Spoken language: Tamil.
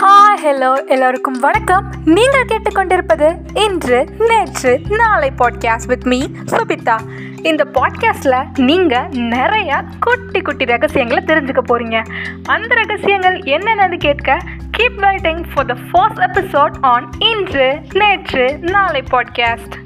ஹலோ எல்லோருக்கும் வணக்கம். நீங்கள் கேட்டுக்கொண்டிருப்பது இன்று நேற்று நாளை பாட்காஸ்ட் வித் மீ சுபிதா. இந்த பாட்காஸ்டில் நீங்கள் நிறைய குட்டி குட்டி ரகசியங்களை தெரிஞ்சுக்க போகிறீங்க அந்த ரகசியங்கள் என்னென்னு கேட்க keep waiting for the first episode on இன்று நேற்று நாளை பாட்காஸ்ட்